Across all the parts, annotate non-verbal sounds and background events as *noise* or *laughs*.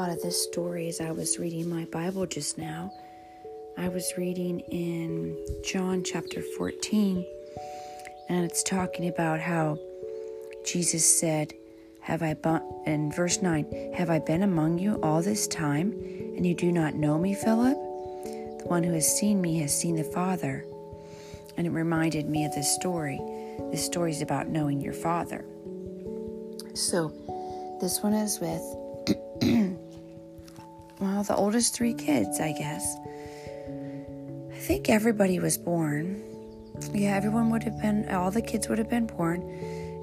thought of this story as I was reading my Bible just now. I was reading in John chapter 14, and it's talking about how Jesus said, Have I been, in verse 9, Have I been among you all this time, and you do not know me, Philip? The one who has seen me has seen the Father. And it reminded me of this story. This story is about knowing your Father. So, this one is with the oldest three kids, I guess. I think everybody was born. Yeah, everyone would have been, all the kids would have been born.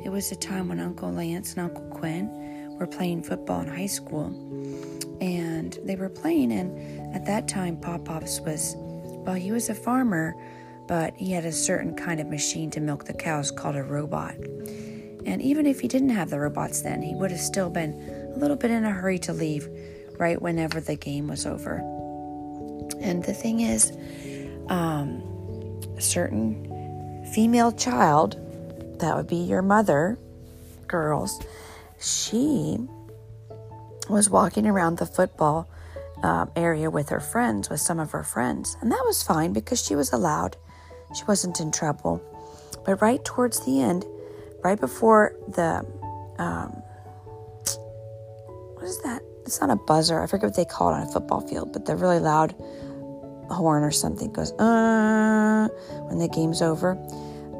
It was a time when Uncle Lance and Uncle Quinn were playing football in high school. And they were playing, and at that time, Pop Pops was, well, he was a farmer, but he had a certain kind of machine to milk the cows called a robot. And even if he didn't have the robots then, he would have still been a little bit in a hurry to leave right whenever the game was over. And the thing is, um, a certain female child, that would be your mother, girls, she was walking around the football um, area with her friends, with some of her friends. And that was fine because she was allowed. She wasn't in trouble. But right towards the end, right before the um, what is that? It's not a buzzer. I forget what they call it on a football field, but the really loud horn or something goes uh when the game's over.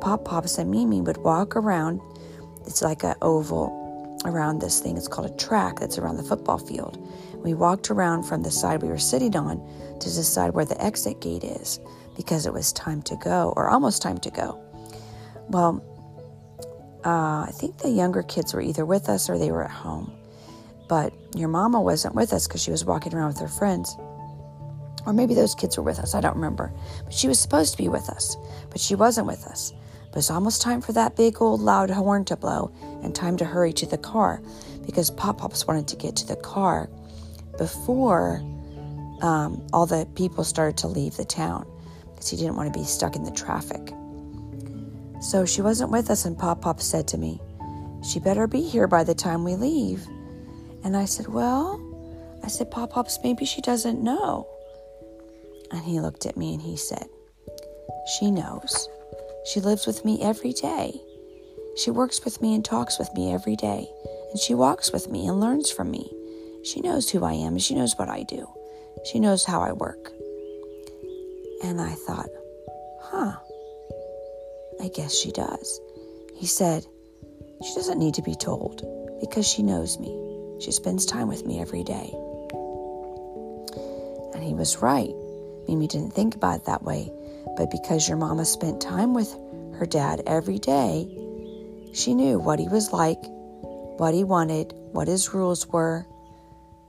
Pop Pops and Mimi would walk around. It's like an oval around this thing. It's called a track that's around the football field. We walked around from the side we were sitting on to decide where the exit gate is because it was time to go or almost time to go. Well, uh, I think the younger kids were either with us or they were at home. But your mama wasn't with us because she was walking around with her friends. Or maybe those kids were with us, I don't remember. But she was supposed to be with us, but she wasn't with us. But it's almost time for that big old loud horn to blow and time to hurry to the car because Pop Pops wanted to get to the car before um, all the people started to leave the town because he didn't want to be stuck in the traffic. So she wasn't with us, and Pop Pop said to me, She better be here by the time we leave. And I said, Well, I said, Pop Pops, maybe she doesn't know. And he looked at me and he said, She knows. She lives with me every day. She works with me and talks with me every day. And she walks with me and learns from me. She knows who I am she knows what I do. She knows how I work. And I thought, huh, I guess she does. He said, She doesn't need to be told because she knows me. She spends time with me every day. And he was right. Mimi didn't think about it that way, but because your mama spent time with her dad every day, she knew what he was like, what he wanted, what his rules were,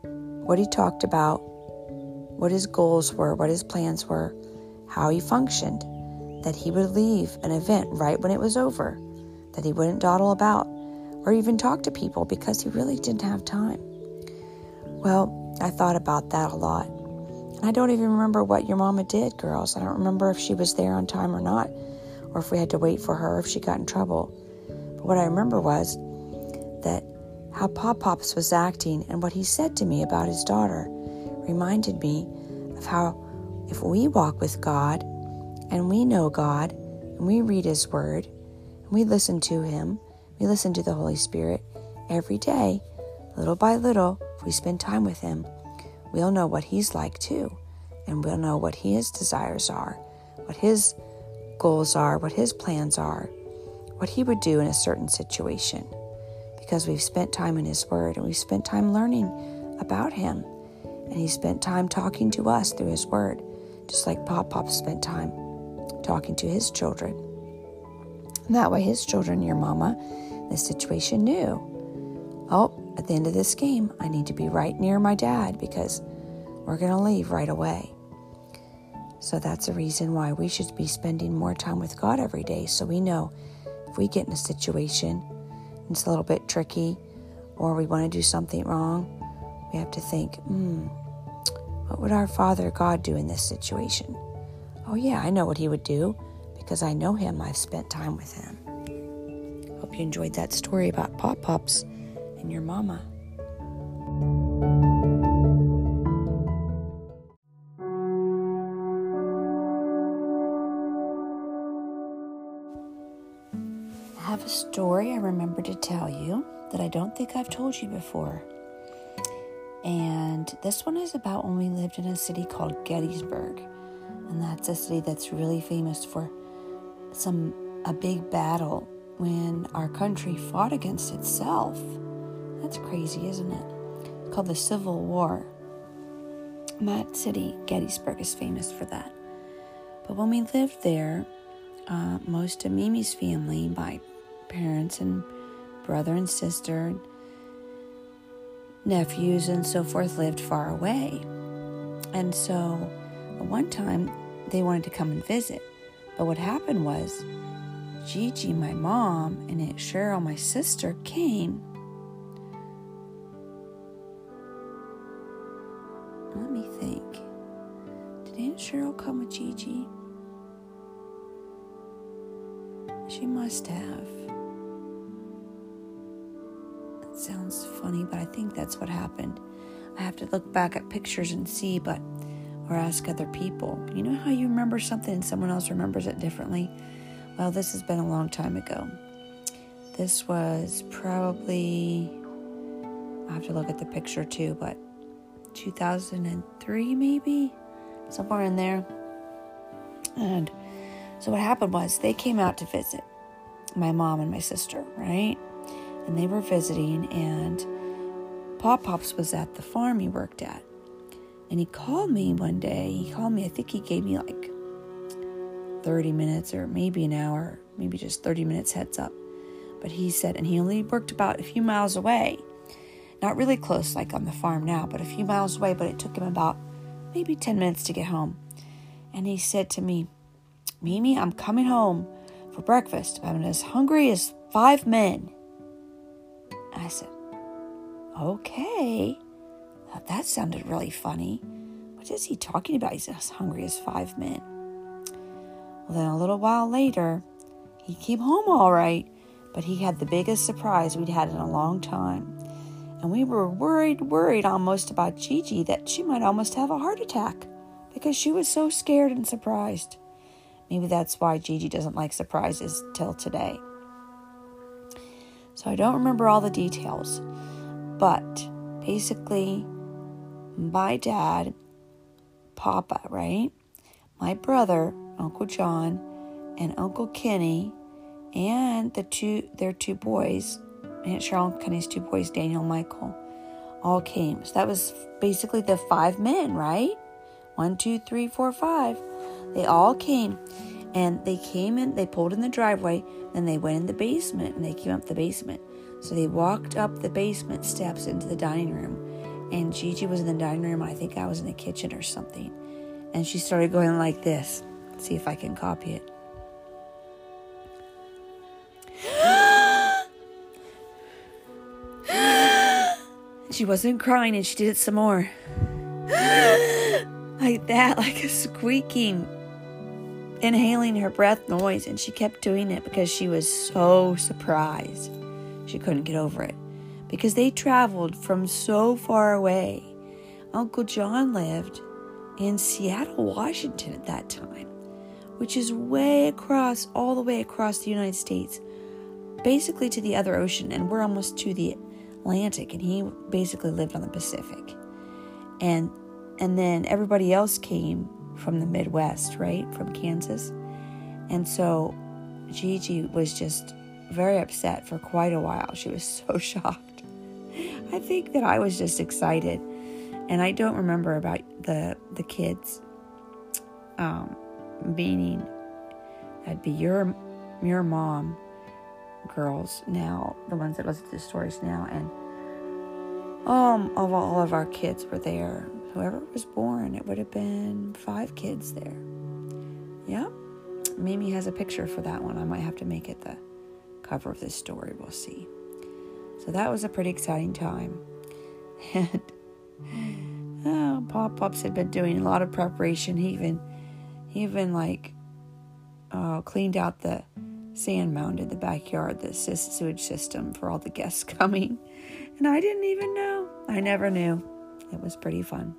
what he talked about, what his goals were, what his plans were, how he functioned, that he would leave an event right when it was over, that he wouldn't dawdle about or even talk to people because he really didn't have time. Well, I thought about that a lot. And I don't even remember what your mama did, girls. I don't remember if she was there on time or not, or if we had to wait for her, if she got in trouble. But what I remember was that how Pop Pops was acting and what he said to me about his daughter reminded me of how if we walk with God and we know God and we read His Word and we listen to Him, we listen to the Holy Spirit every day, little by little, if we spend time with Him, we'll know what He's like too. And we'll know what His desires are, what His goals are, what His plans are, what He would do in a certain situation. Because we've spent time in His Word and we've spent time learning about Him. And He spent time talking to us through His Word, just like Pop Pop spent time talking to his children. And that way, his children, your mama, this situation knew. Oh, at the end of this game, I need to be right near my dad because we're going to leave right away. So that's a reason why we should be spending more time with God every day so we know if we get in a situation it's a little bit tricky or we want to do something wrong, we have to think, hmm, what would our Father God do in this situation? Oh, yeah, I know what He would do because I know Him. I've spent time with Him. Hope you enjoyed that story about pop pops and your mama. I have a story I remember to tell you that I don't think I've told you before. And this one is about when we lived in a city called Gettysburg. And that's a city that's really famous for some a big battle when our country fought against itself. That's crazy, isn't it? It's called the Civil War. that city, Gettysburg, is famous for that. But when we lived there, uh, most of Mimi's family, my parents and brother and sister, nephews, and so forth, lived far away. And so one time they wanted to come and visit. But what happened was Gigi, my mom, and Aunt Cheryl, my sister, came. Let me think. Did Aunt Cheryl come with Gigi? She must have. That sounds funny, but I think that's what happened. I have to look back at pictures and see, but or ask other people. You know how you remember something and someone else remembers it differently? Well, this has been a long time ago. This was probably, I have to look at the picture too, but 2003 maybe? Somewhere in there. And so what happened was they came out to visit my mom and my sister, right? And they were visiting, and Pop Pops was at the farm he worked at. And he called me one day. He called me, I think he gave me like 30 minutes or maybe an hour, maybe just 30 minutes heads up. But he said, and he only worked about a few miles away. Not really close, like on the farm now, but a few miles away. But it took him about maybe 10 minutes to get home. And he said to me, Mimi, I'm coming home for breakfast. I'm as hungry as five men. I said, Okay. That sounded really funny. What is he talking about? He's as hungry as five men. Then a little while later, he came home all right, but he had the biggest surprise we'd had in a long time. And we were worried, worried almost about Gigi that she might almost have a heart attack because she was so scared and surprised. Maybe that's why Gigi doesn't like surprises till today. So I don't remember all the details, but basically, my dad, Papa, right? My brother, Uncle John, and Uncle Kenny, and the two their two boys, Aunt Cheryl and Kenny's two boys, Daniel Michael, all came. So that was basically the five men, right? One, two, three, four, five. They all came. And they came in, they pulled in the driveway, then they went in the basement and they came up the basement. So they walked up the basement steps into the dining room and Gigi was in the dining room. I think I was in the kitchen or something. And she started going like this. See if I can copy it. *gasps* she wasn't crying and she did it some more. *gasps* like that, like a squeaking, inhaling her breath noise. And she kept doing it because she was so surprised. She couldn't get over it because they traveled from so far away. Uncle John lived in Seattle, Washington at that time, which is way across, all the way across the United States, basically to the other ocean, and we're almost to the Atlantic, and he basically lived on the Pacific. And and then everybody else came from the Midwest, right? From Kansas. And so Gigi was just very upset for quite a while. She was *laughs* so shocked. I think that I was just excited, and I don't remember about the the kids. Um, meaning that'd be your your mom, girls now, the ones that listen to the stories now, and um, of all of our kids were there. Whoever was born, it would have been five kids there. Yeah. Mimi has a picture for that one. I might have to make it the cover of this story. We'll see. So that was a pretty exciting time. *laughs* And oh, Pop Pops had been doing a lot of preparation. He even, he even like uh, cleaned out the sand mound in the backyard, the sewage system for all the guests *laughs* coming. And I didn't even know. I never knew. It was pretty fun.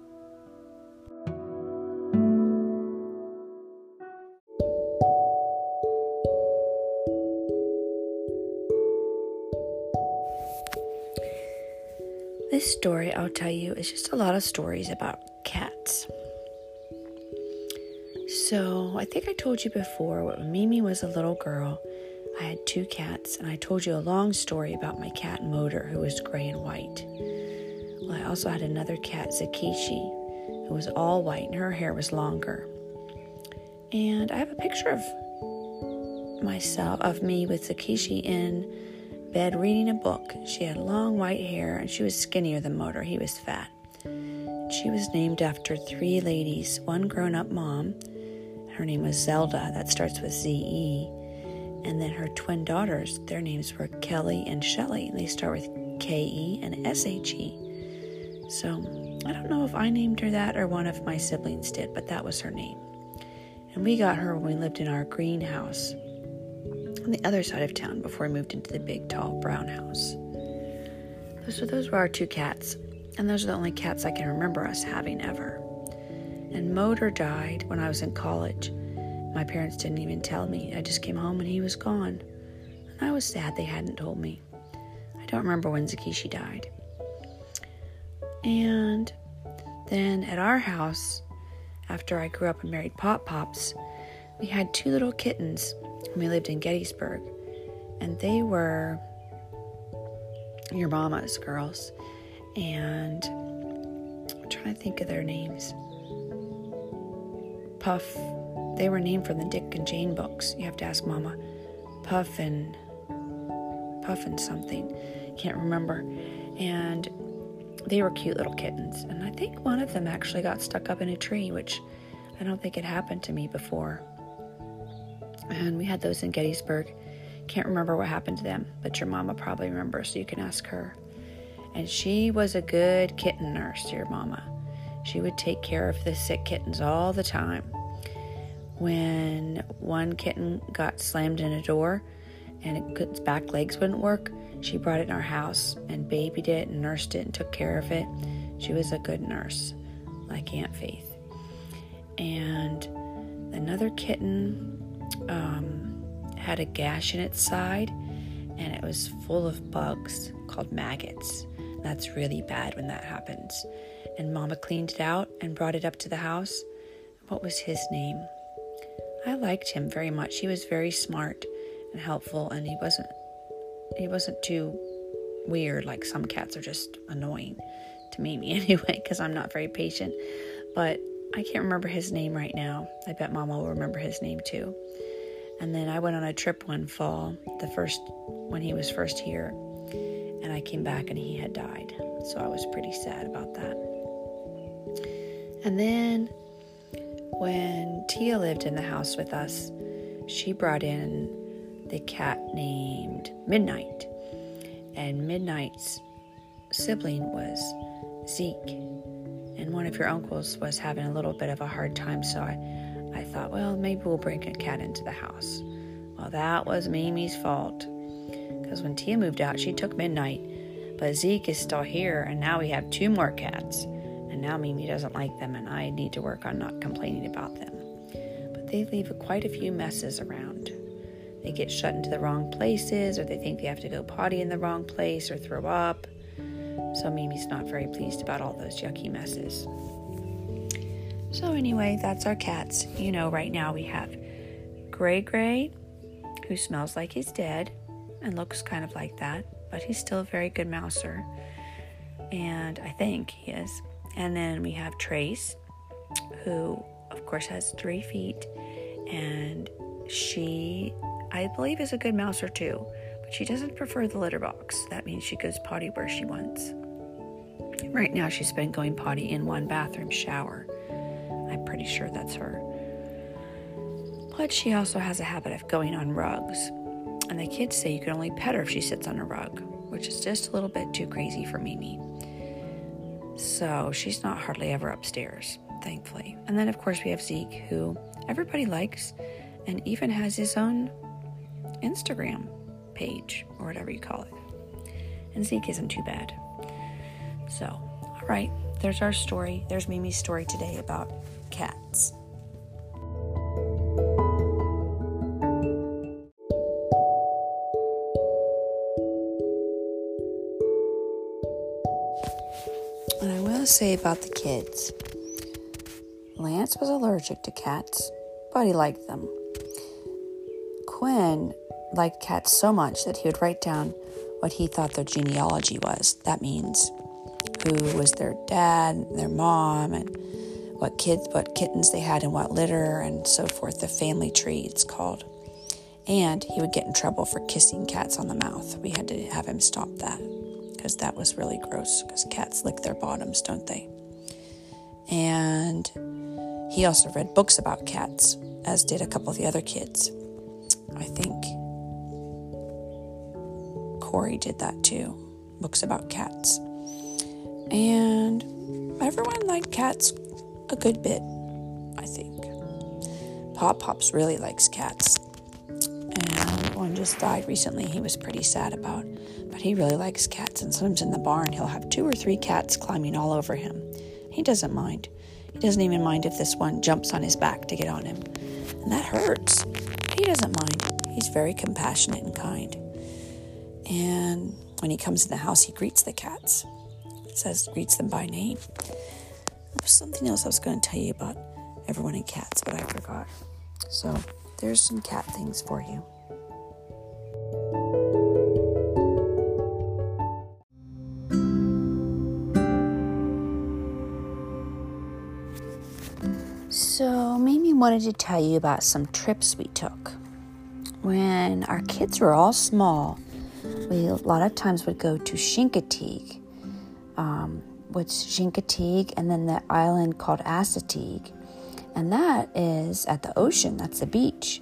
This story I'll tell you is just a lot of stories about cats. So, I think I told you before when Mimi was a little girl, I had two cats, and I told you a long story about my cat Motor, who was gray and white. Well, I also had another cat, Zakishi, who was all white, and her hair was longer. And I have a picture of myself, of me with Zakishi in bed reading a book. She had long white hair, and she was skinnier than Motor. He was fat. She was named after three ladies one grown up mom, her name was Zelda, that starts with Z E. And then her twin daughters, their names were Kelly and Shelly, they start with K E and S H E. So I don't know if I named her that or one of my siblings did, but that was her name. And we got her when we lived in our greenhouse on the other side of town before we moved into the big, tall brown house. So those were our two cats, and those are the only cats I can remember us having ever. And Motor died when I was in college. My parents didn't even tell me. I just came home and he was gone. And I was sad they hadn't told me. I don't remember when Zakishi died. And then at our house, after I grew up and married Pop Pops, we had two little kittens. when We lived in Gettysburg. And they were your mama's girls. And I'm trying to think of their names. Puff they were named from the Dick and Jane books. You have to ask Mama. Puff and Puff and something. Can't remember. And they were cute little kittens. And I think one of them actually got stuck up in a tree, which I don't think had happened to me before. And we had those in Gettysburg. Can't remember what happened to them, but your mama probably remembers, so you can ask her. And she was a good kitten nurse, your mama. She would take care of the sick kittens all the time when one kitten got slammed in a door and its back legs wouldn't work, she brought it in our house and babied it and nursed it and took care of it. She was a good nurse, like Aunt Faith. And another kitten um, had a gash in its side and it was full of bugs called maggots. That's really bad when that happens. And Mama cleaned it out and brought it up to the house. What was his name? I liked him very much. He was very smart and helpful, and he wasn't he wasn't too weird like some cats are just annoying to me *laughs* anyway because I'm not very patient. But I can't remember his name right now. I bet Mama will remember his name too. And then I went on a trip one fall, the first when he was first here, and I came back and he had died. So I was pretty sad about that. And then when Tia lived in the house with us, she brought in the cat named Midnight. And Midnight's sibling was Zeke. And one of your uncles was having a little bit of a hard time, so I, I thought, well, maybe we'll bring a cat into the house. Well, that was Mimi's fault. Because when Tia moved out, she took Midnight. But Zeke is still here, and now we have two more cats and now Mimi doesn't like them, and I need to work on not complaining about them. But they leave quite a few messes around. They get shut into the wrong places, or they think they have to go potty in the wrong place or throw up. So Mimi's not very pleased about all those yucky messes. So, anyway, that's our cats. You know, right now we have Gray Gray, who smells like he's dead and looks kind of like that, but he's still a very good mouser. And I think he is. And then we have Trace, who, of course, has three feet. And she, I believe, is a good mouser too. But she doesn't prefer the litter box. That means she goes potty where she wants. Right now, she's been going potty in one bathroom shower. I'm pretty sure that's her. But she also has a habit of going on rugs. And the kids say you can only pet her if she sits on a rug, which is just a little bit too crazy for Mimi. So she's not hardly ever upstairs, thankfully. And then, of course, we have Zeke, who everybody likes and even has his own Instagram page or whatever you call it. And Zeke isn't too bad. So, all right, there's our story. There's Mimi's story today about cats. Say about the kids. Lance was allergic to cats, but he liked them. Quinn liked cats so much that he would write down what he thought their genealogy was. That means who was their dad, their mom, and what kids, what kittens they had, and what litter, and so forth. The family tree, it's called. And he would get in trouble for kissing cats on the mouth. We had to have him stop that because that was really gross. Because cats lick their bottoms, don't they? And he also read books about cats, as did a couple of the other kids. I think Corey did that too. Books about cats. And everyone liked cats a good bit, I think. Pop Pops really likes cats. And one just died recently, he was pretty sad about. But he really likes cats, and sometimes in the barn he'll have two or three cats climbing all over him. He doesn't mind. He doesn't even mind if this one jumps on his back to get on him. And that hurts. He doesn't mind. He's very compassionate and kind. And when he comes in the house, he greets the cats. Says greets them by name. There was something else I was going to tell you about everyone and cats, but I forgot. So there's some cat things for you. So, Mimi wanted to tell you about some trips we took. When our kids were all small, we a lot of times would go to Chincoteague, um, which Chincoteague, and then the island called Assateague, and that is at the ocean. That's the beach.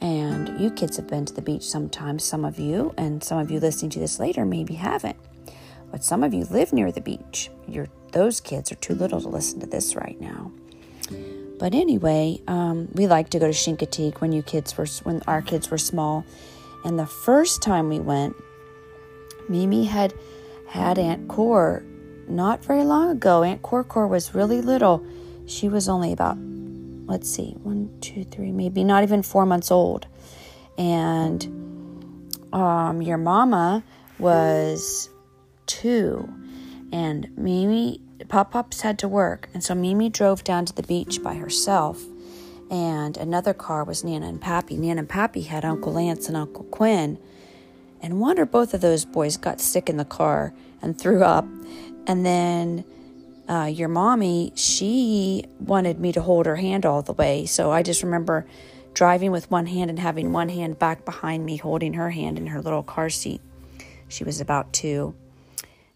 And you kids have been to the beach sometimes, some of you, and some of you listening to this later maybe haven't. But some of you live near the beach. You're, those kids are too little to listen to this right now. But anyway, um, we like to go to Chincoteague when you kids were when our kids were small. And the first time we went, Mimi had had Aunt Cor not very long ago. Aunt Cor Cor was really little. She was only about, let's see, one, two, three, maybe not even four months old. And um, your mama was two. And Mimi, Pop Pops had to work. And so Mimi drove down to the beach by herself. And another car was Nana and Pappy. Nana and Pappy had Uncle Lance and Uncle Quinn and one or both of those boys got sick in the car and threw up. And then uh, your mommy, she wanted me to hold her hand all the way. So I just remember driving with one hand and having one hand back behind me, holding her hand in her little car seat. She was about two.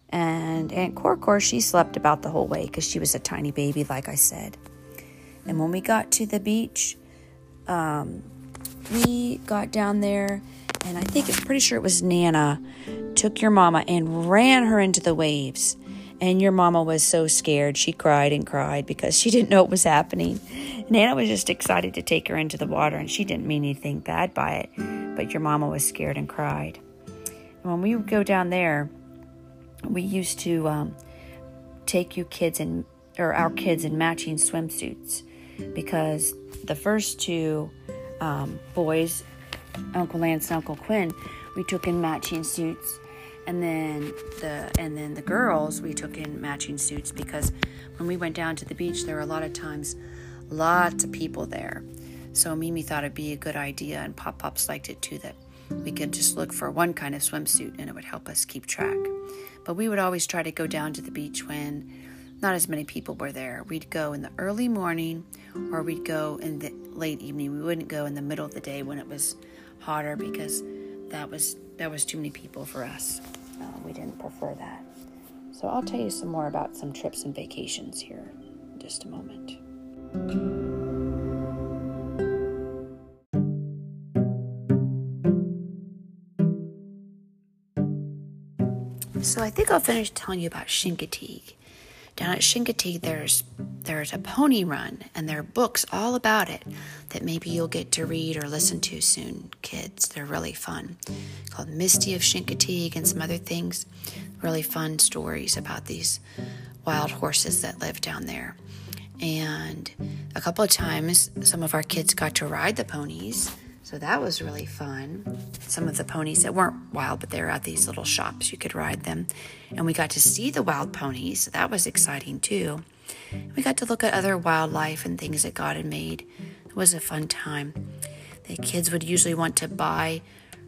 And Aunt Corcor, she slept about the whole way because she was a tiny baby, like I said. And when we got to the beach, um, we got down there and I think it's pretty sure it was Nana, took your mama and ran her into the waves. And your mama was so scared. She cried and cried because she *laughs* didn't know what was happening. Nana was just excited to take her into the water, and she didn't mean anything bad by it. But your mama was scared and cried. And when we would go down there, we used to um, take you kids in, or our kids in matching swimsuits because the first two um, boys Uncle Lance and Uncle Quinn, we took in matching suits, and then the and then the girls we took in matching suits because when we went down to the beach, there were a lot of times lots of people there. So Mimi thought it'd be a good idea, and Pop Pops liked it too, that we could just look for one kind of swimsuit and it would help us keep track. But we would always try to go down to the beach when not as many people were there. We'd go in the early morning or we'd go in the late evening. We wouldn't go in the middle of the day when it was hotter because that was that was too many people for us. Uh, we didn't prefer that. So I'll tell you some more about some trips and vacations here in just a moment. So I think I'll finish telling you about Chincoteague. Down at Chincoteague, there's there's a pony run, and there are books all about it that maybe you'll get to read or listen to soon, kids. They're really fun. Called Misty of Chincoteague and some other things. Really fun stories about these wild horses that live down there. And a couple of times, some of our kids got to ride the ponies. So that was really fun. Some of the ponies that weren't wild, but they were at these little shops, you could ride them. And we got to see the wild ponies. So that was exciting too. We got to look at other wildlife and things that God had made. It was a fun time. The kids would usually want to buy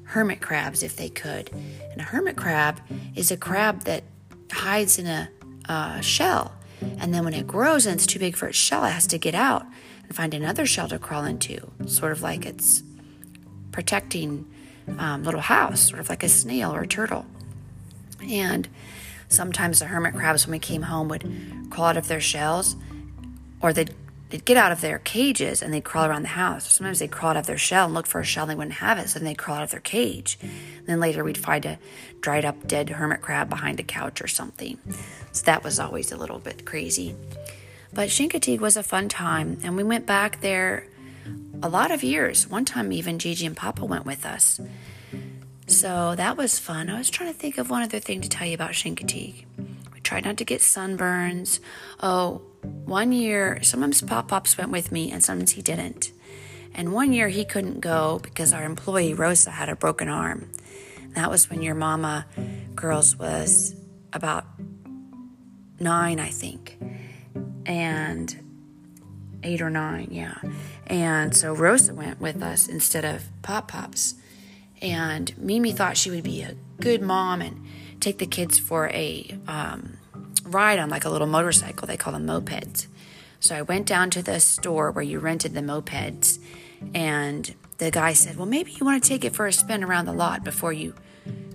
hermit crabs if they could. And a hermit crab is a crab that hides in a uh, shell. And then when it grows and it's too big for its shell, it has to get out and find another shell to crawl into, sort of like it's protecting um, little house, sort of like a snail or a turtle. And sometimes the hermit crabs, when we came home, would crawl out of their shells, or they'd they'd get out of their cages and they'd crawl around the house. Sometimes they'd crawl out of their shell and look for a shell and they wouldn't have it, so then they'd crawl out of their cage. And then later we'd find a dried up dead hermit crab behind a couch or something. So that was always a little bit crazy. But Chincoteague was a fun time, and we went back there a lot of years. One time, even Gigi and Papa went with us. So that was fun. I was trying to think of one other thing to tell you about Chincoteague. We tried not to get sunburns. Oh, one year, sometimes Pop Pops went with me, and sometimes he didn't. And one year he couldn't go because our employee Rosa had a broken arm. That was when your mama girls was about nine, I think, and eight or nine, yeah. And so Rosa went with us instead of Pop Pops. And Mimi thought she would be a good mom and take the kids for a um, ride on like a little motorcycle. They call them mopeds. So I went down to the store where you rented the mopeds, and the guy said, Well, maybe you want to take it for a spin around the lot before you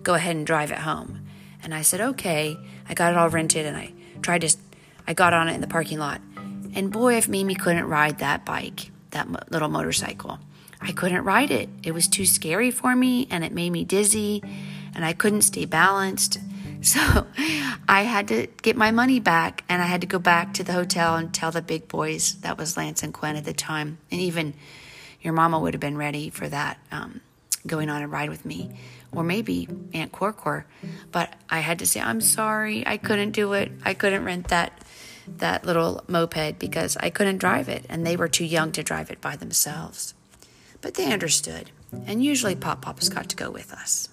go ahead and drive it home. And I said, Okay. I got it all rented and I tried to, I got on it in the parking lot. And boy, if Mimi couldn't ride that bike, that little motorcycle. I couldn't ride it. It was too scary for me and it made me dizzy and I couldn't stay balanced. *laughs* So I had to get my money back and I had to go back to the hotel and tell the big boys that was Lance and Quinn at the time. And even your mama would have been ready for that, um, going on a ride with me. Or maybe Aunt Corcor. But I had to say, I'm sorry, I couldn't do it. I couldn't rent that that little moped because I couldn't drive it and they were too young to drive it by themselves. But they understood, and usually Pop Pops got to go with us.